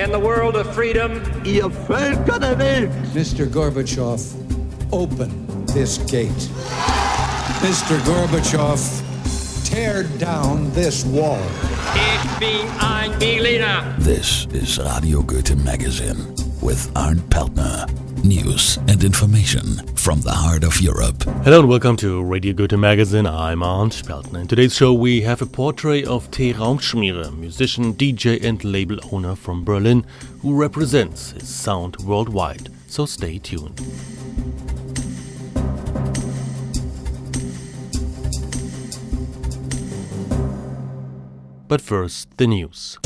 in the world of freedom. Ihr Völker der Welt. Mr. Gorbachev, open this gate. Mr. Gorbachev, tear down this wall. Ich bin ein Berliner. This is Radio Goethe Magazine with Arndt Peltner. News and information from the heart of Europe. Hello and welcome to Radio Goethe Magazine. I'm Arndt Peltner. In today's show, we have a portrait of T. Raumschmiere, musician, DJ, and label owner from Berlin, who represents his sound worldwide. So stay tuned. But first, the news.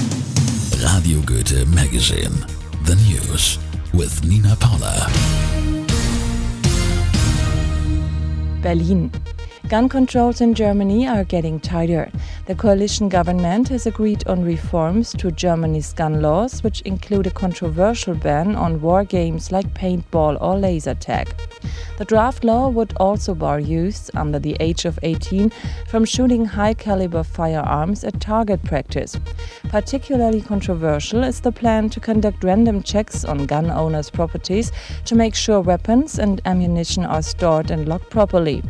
Radio Goethe Magazine. The news with Nina Paula. Berlin. Gun controls in Germany are getting tighter. The coalition government has agreed on reforms to Germany's gun laws, which include a controversial ban on war games like paintball or laser tag. The draft law would also bar youths under the age of 18 from shooting high caliber firearms at target practice. Particularly controversial is the plan to conduct random checks on gun owners' properties to make sure weapons and ammunition are stored and locked properly.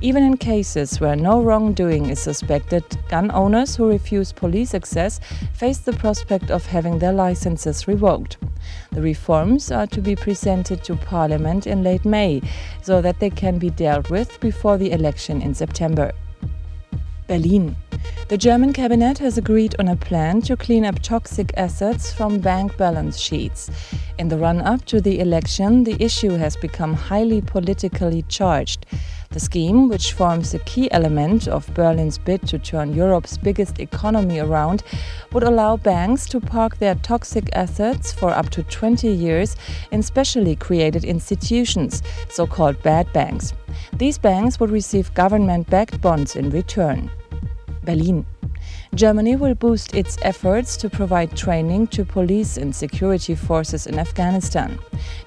Even in cases where no wrongdoing is suspected, gun owners who refuse police access face the prospect of having their licenses revoked. The reforms are to be presented to Parliament in late May so that they can be dealt with before the election in September. Berlin. The German cabinet has agreed on a plan to clean up toxic assets from bank balance sheets. In the run up to the election, the issue has become highly politically charged. The scheme, which forms a key element of Berlin's bid to turn Europe's biggest economy around, would allow banks to park their toxic assets for up to 20 years in specially created institutions, so called bad banks. These banks would receive government backed bonds in return. Berlin. Germany will boost its efforts to provide training to police and security forces in Afghanistan.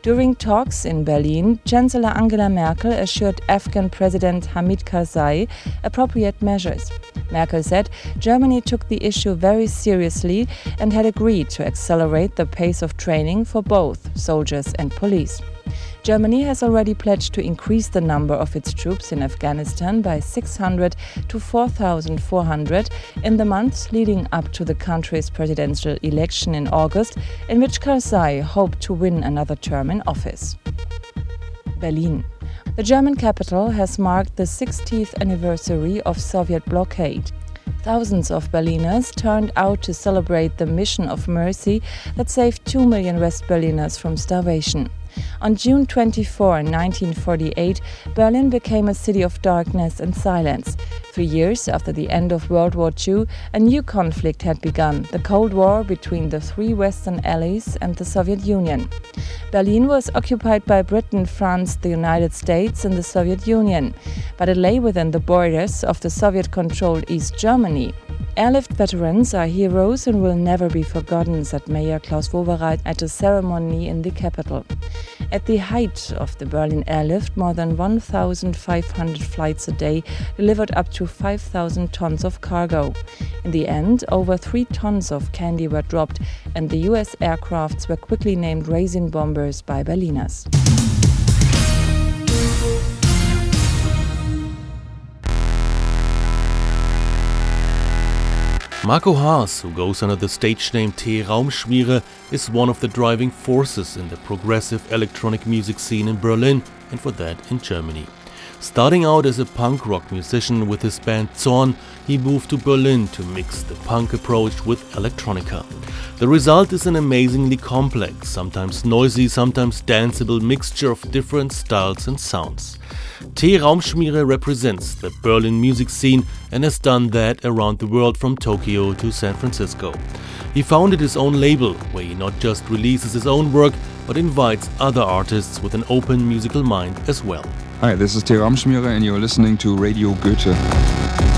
During talks in Berlin, Chancellor Angela Merkel assured Afghan President Hamid Karzai appropriate measures. Merkel said Germany took the issue very seriously and had agreed to accelerate the pace of training for both soldiers and police. Germany has already pledged to increase the number of its troops in Afghanistan by 600 to 4,400 in the months leading up to the country's presidential election in August, in which Karzai hoped to win another term in office. Berlin. The German capital has marked the 60th anniversary of Soviet blockade. Thousands of Berliners turned out to celebrate the mission of mercy that saved 2 million West Berliners from starvation. On June 24, 1948, Berlin became a city of darkness and silence. Three years after the end of World War II, a new conflict had begun the Cold War between the three Western allies and the Soviet Union. Berlin was occupied by Britain, France, the United States, and the Soviet Union, but it lay within the borders of the Soviet controlled East Germany. Airlift veterans are heroes and will never be forgotten, said Mayor Klaus Wowereit at a ceremony in the capital. At the height of the Berlin airlift, more than 1,500 flights a day delivered up to 5,000 tons of cargo. In the end, over 3 tons of candy were dropped, and the US aircrafts were quickly named raisin bombers by Berliners. Marco Haas, who goes under the stage name T. Raumschmiere, is one of the driving forces in the progressive electronic music scene in Berlin and for that in Germany. Starting out as a punk rock musician with his band Zorn, he moved to Berlin to mix the punk approach with electronica. The result is an amazingly complex, sometimes noisy, sometimes danceable mixture of different styles and sounds. T. Raumschmiere represents the Berlin music scene and has done that around the world from Tokyo to San Francisco. He founded his own label, where he not just releases his own work, but invites other artists with an open musical mind as well. Hi, this is T. Raumschmiere, and you're listening to Radio Goethe.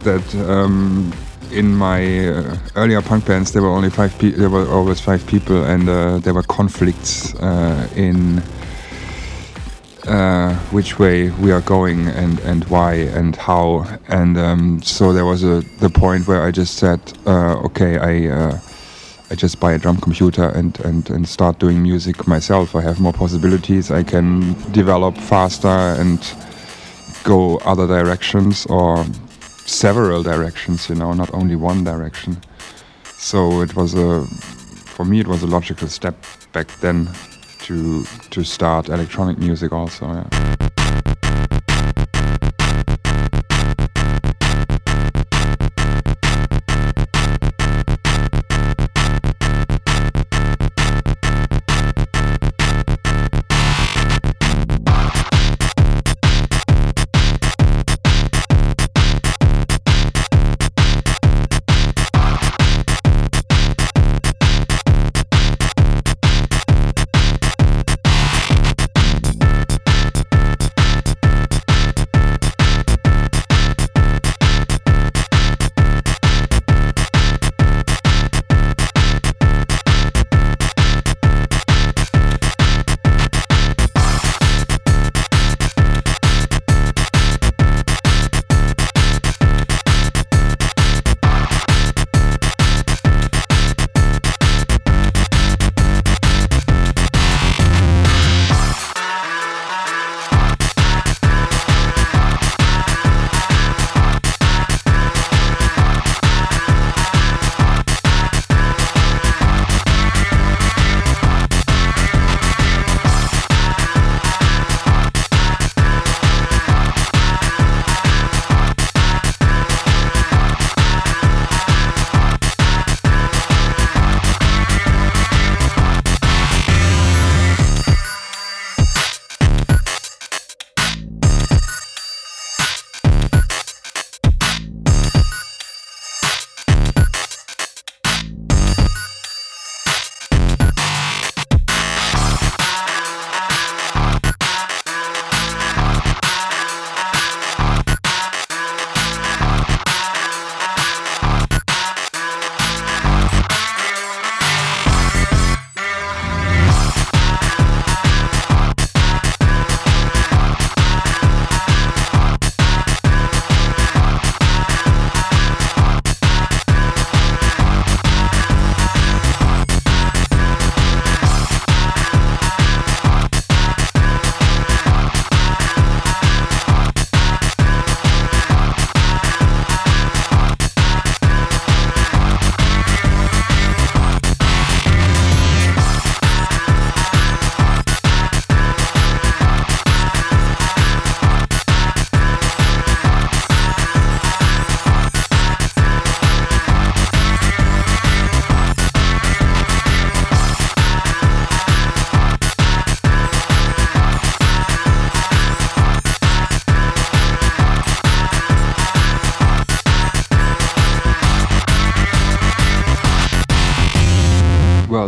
That um, in my uh, earlier punk bands there were only five people. There were always five people, and uh, there were conflicts uh, in uh, which way we are going and and why and how. And um, so there was a the point where I just said, uh, okay, I. Uh, I just buy a drum computer and, and, and start doing music myself. I have more possibilities. I can develop faster and go other directions or several directions, you know, not only one direction. So it was a, for me, it was a logical step back then to to start electronic music also. Yeah.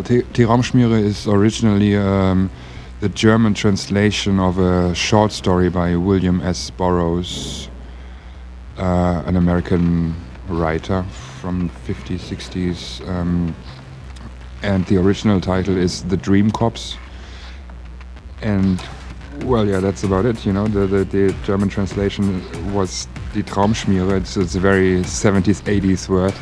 Die Raumschmiere is originally um, the German translation of a short story by William S. Burroughs, uh, an American writer from 50s, 60s. Um, and the original title is The Dream Cops. And well, yeah, that's about it. You know, the, the, the German translation was Die Traumschmiere. It's, it's a very 70s, 80s word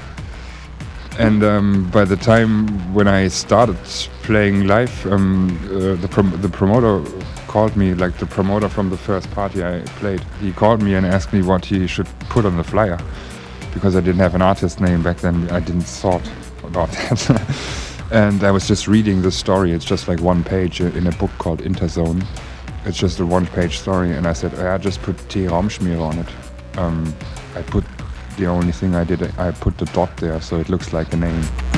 and um, by the time when I started playing live, um, uh, the, prom the promoter called me, like the promoter from the first party I played. He called me and asked me what he should put on the flyer because I didn't have an artist name back then. I didn't thought about that. and I was just reading the story. It's just like one page in a book called Interzone. It's just a one-page story, and I said, I just put T. Raumschmiere on it. Um, I put the only thing I did, I put the dot there so it looks like a name.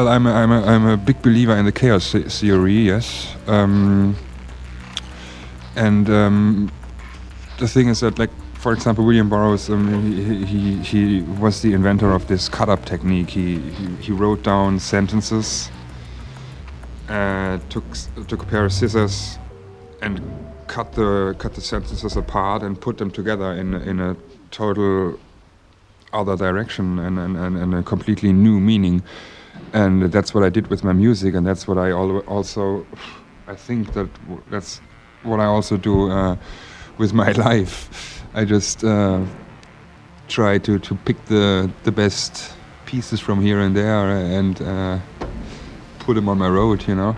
Well, I'm a, I'm a, I'm a big believer in the chaos theory, yes. Um, and um, the thing is that, like, for example, William Burroughs, um, he, he, he was the inventor of this cut-up technique. He, he, he wrote down sentences, uh, took, took a pair of scissors, and cut the cut the sentences apart and put them together in in a total other direction and, and, and, and a completely new meaning and that's what I did with my music, and that's what I al- also, I think that w- that's what I also do uh, with my life. I just uh, try to, to pick the the best pieces from here and there and uh, put them on my road, you know.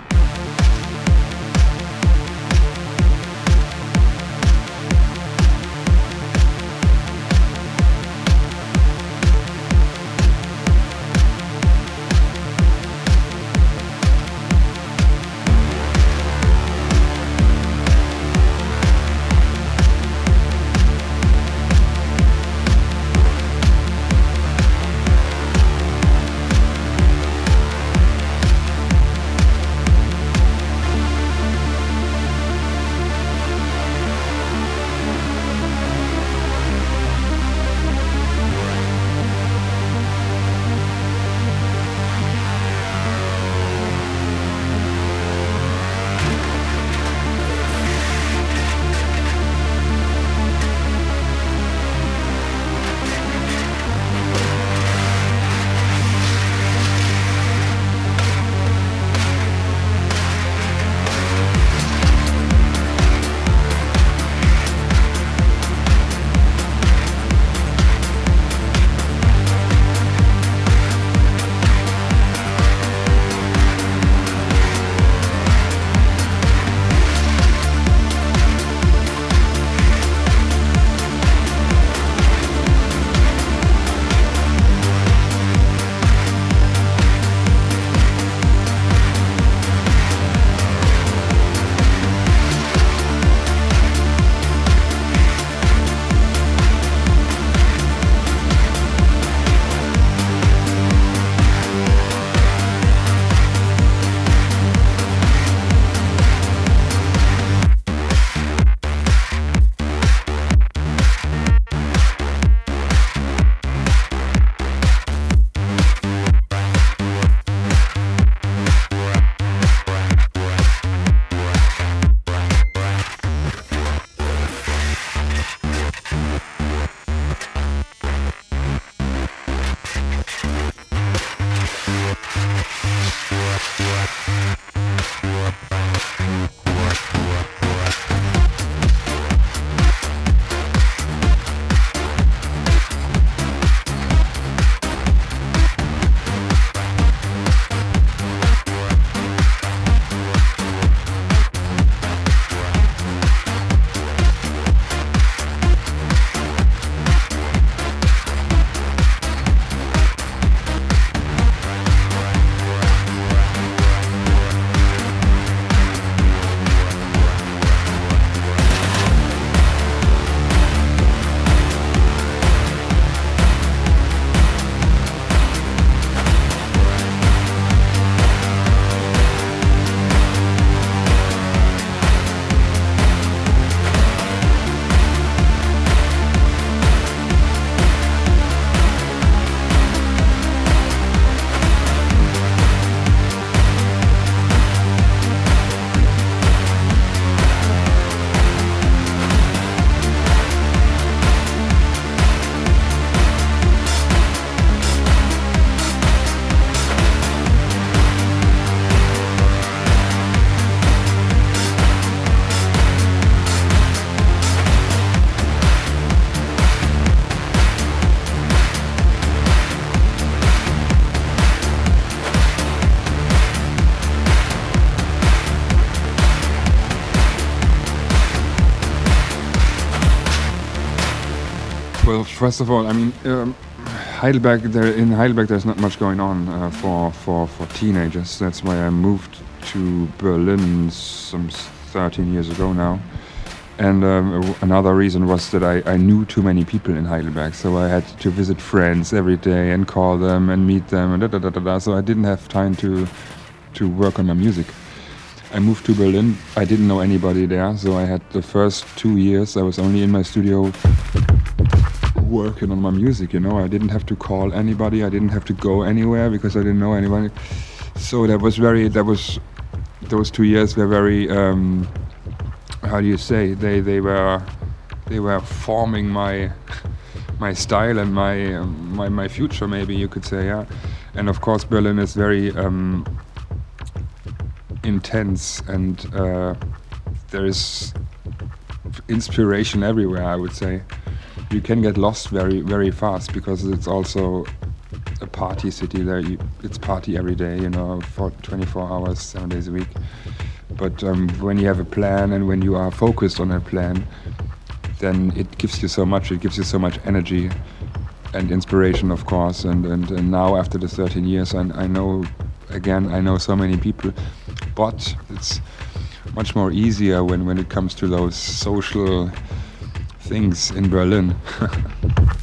First of all, I mean, um, Heidelberg. There in Heidelberg, there's not much going on uh, for for for teenagers. That's why I moved to Berlin some 13 years ago now, And um, another reason was that I, I knew too many people in Heidelberg, so I had to visit friends every day and call them and meet them and da da da da. da. So I didn't have time to to work on my music. I moved to Berlin. I didn't know anybody there, so I had the first two years I was only in my studio working on my music. You know, I didn't have to call anybody. I didn't have to go anywhere because I didn't know anybody. So that was very. That was those two years were very. Um, how do you say? They they were they were forming my my style and my um, my my future. Maybe you could say, yeah. And of course, Berlin is very. Um, intense and uh, there is inspiration everywhere i would say you can get lost very very fast because it's also a party city there. You, it's party every day you know for 24 hours seven days a week. But um, when you have a plan and when you are focused on a plan then it gives you so much it gives you so much energy and inspiration of course. And, and, and now after the 13 years I, I know again i know so many people but it's much more easier when, when it comes to those social things in Berlin.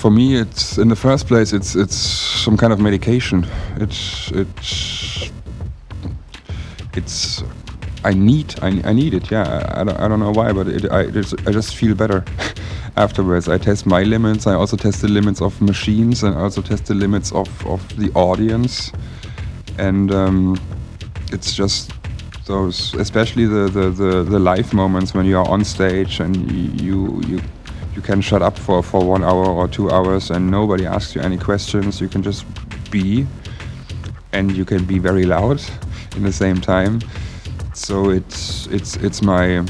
for me, it's in the first place, it's it's some kind of medication. It's it's it's I need I, I need it. Yeah, I, don't, I don't know why, but it, I just, I just feel better afterwards. I test my limits. I also test the limits of machines, and also test the limits of of the audience. And um, it's just those, especially the, the, the, the live moments when you are on stage and you you you can shut up for, for one hour or two hours and nobody asks you any questions. You can just be and you can be very loud in the same time. So it's it's it's my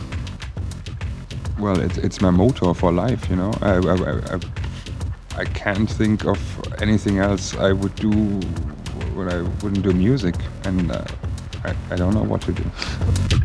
well it's it's my motor for life. You know, I I, I, I can't think of anything else I would do when I wouldn't do music, and uh, I, I don't know what to do.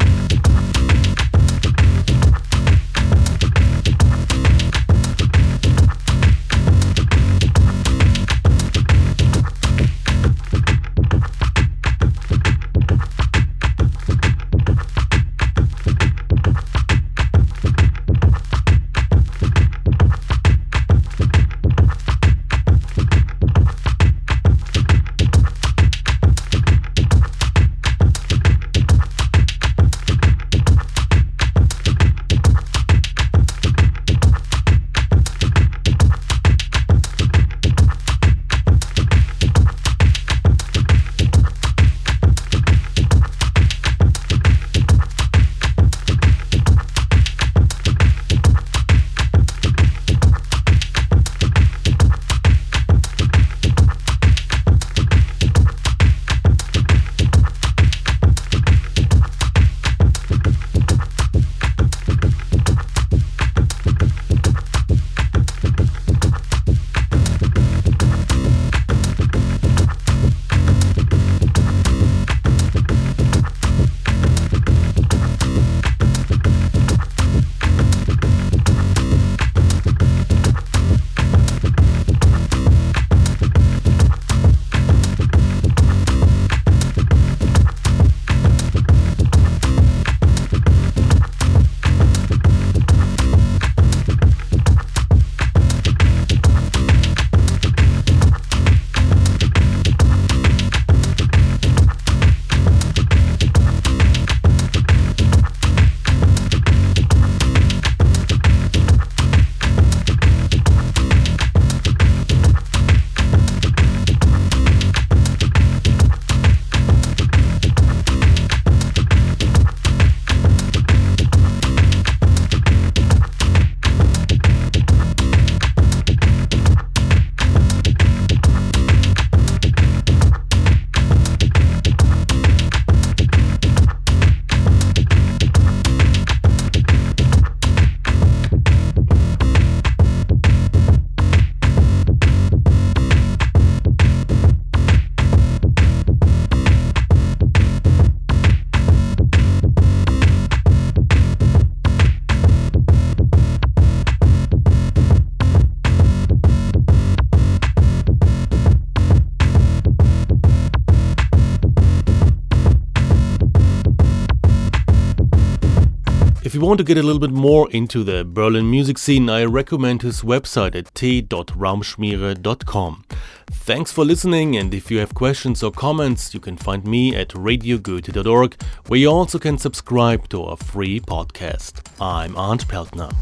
Want to get a little bit more into the Berlin music scene, I recommend his website at t.raumschmiere.com. Thanks for listening, and if you have questions or comments, you can find me at radiogoethe.org, where you also can subscribe to our free podcast. I'm Arndt Peltner.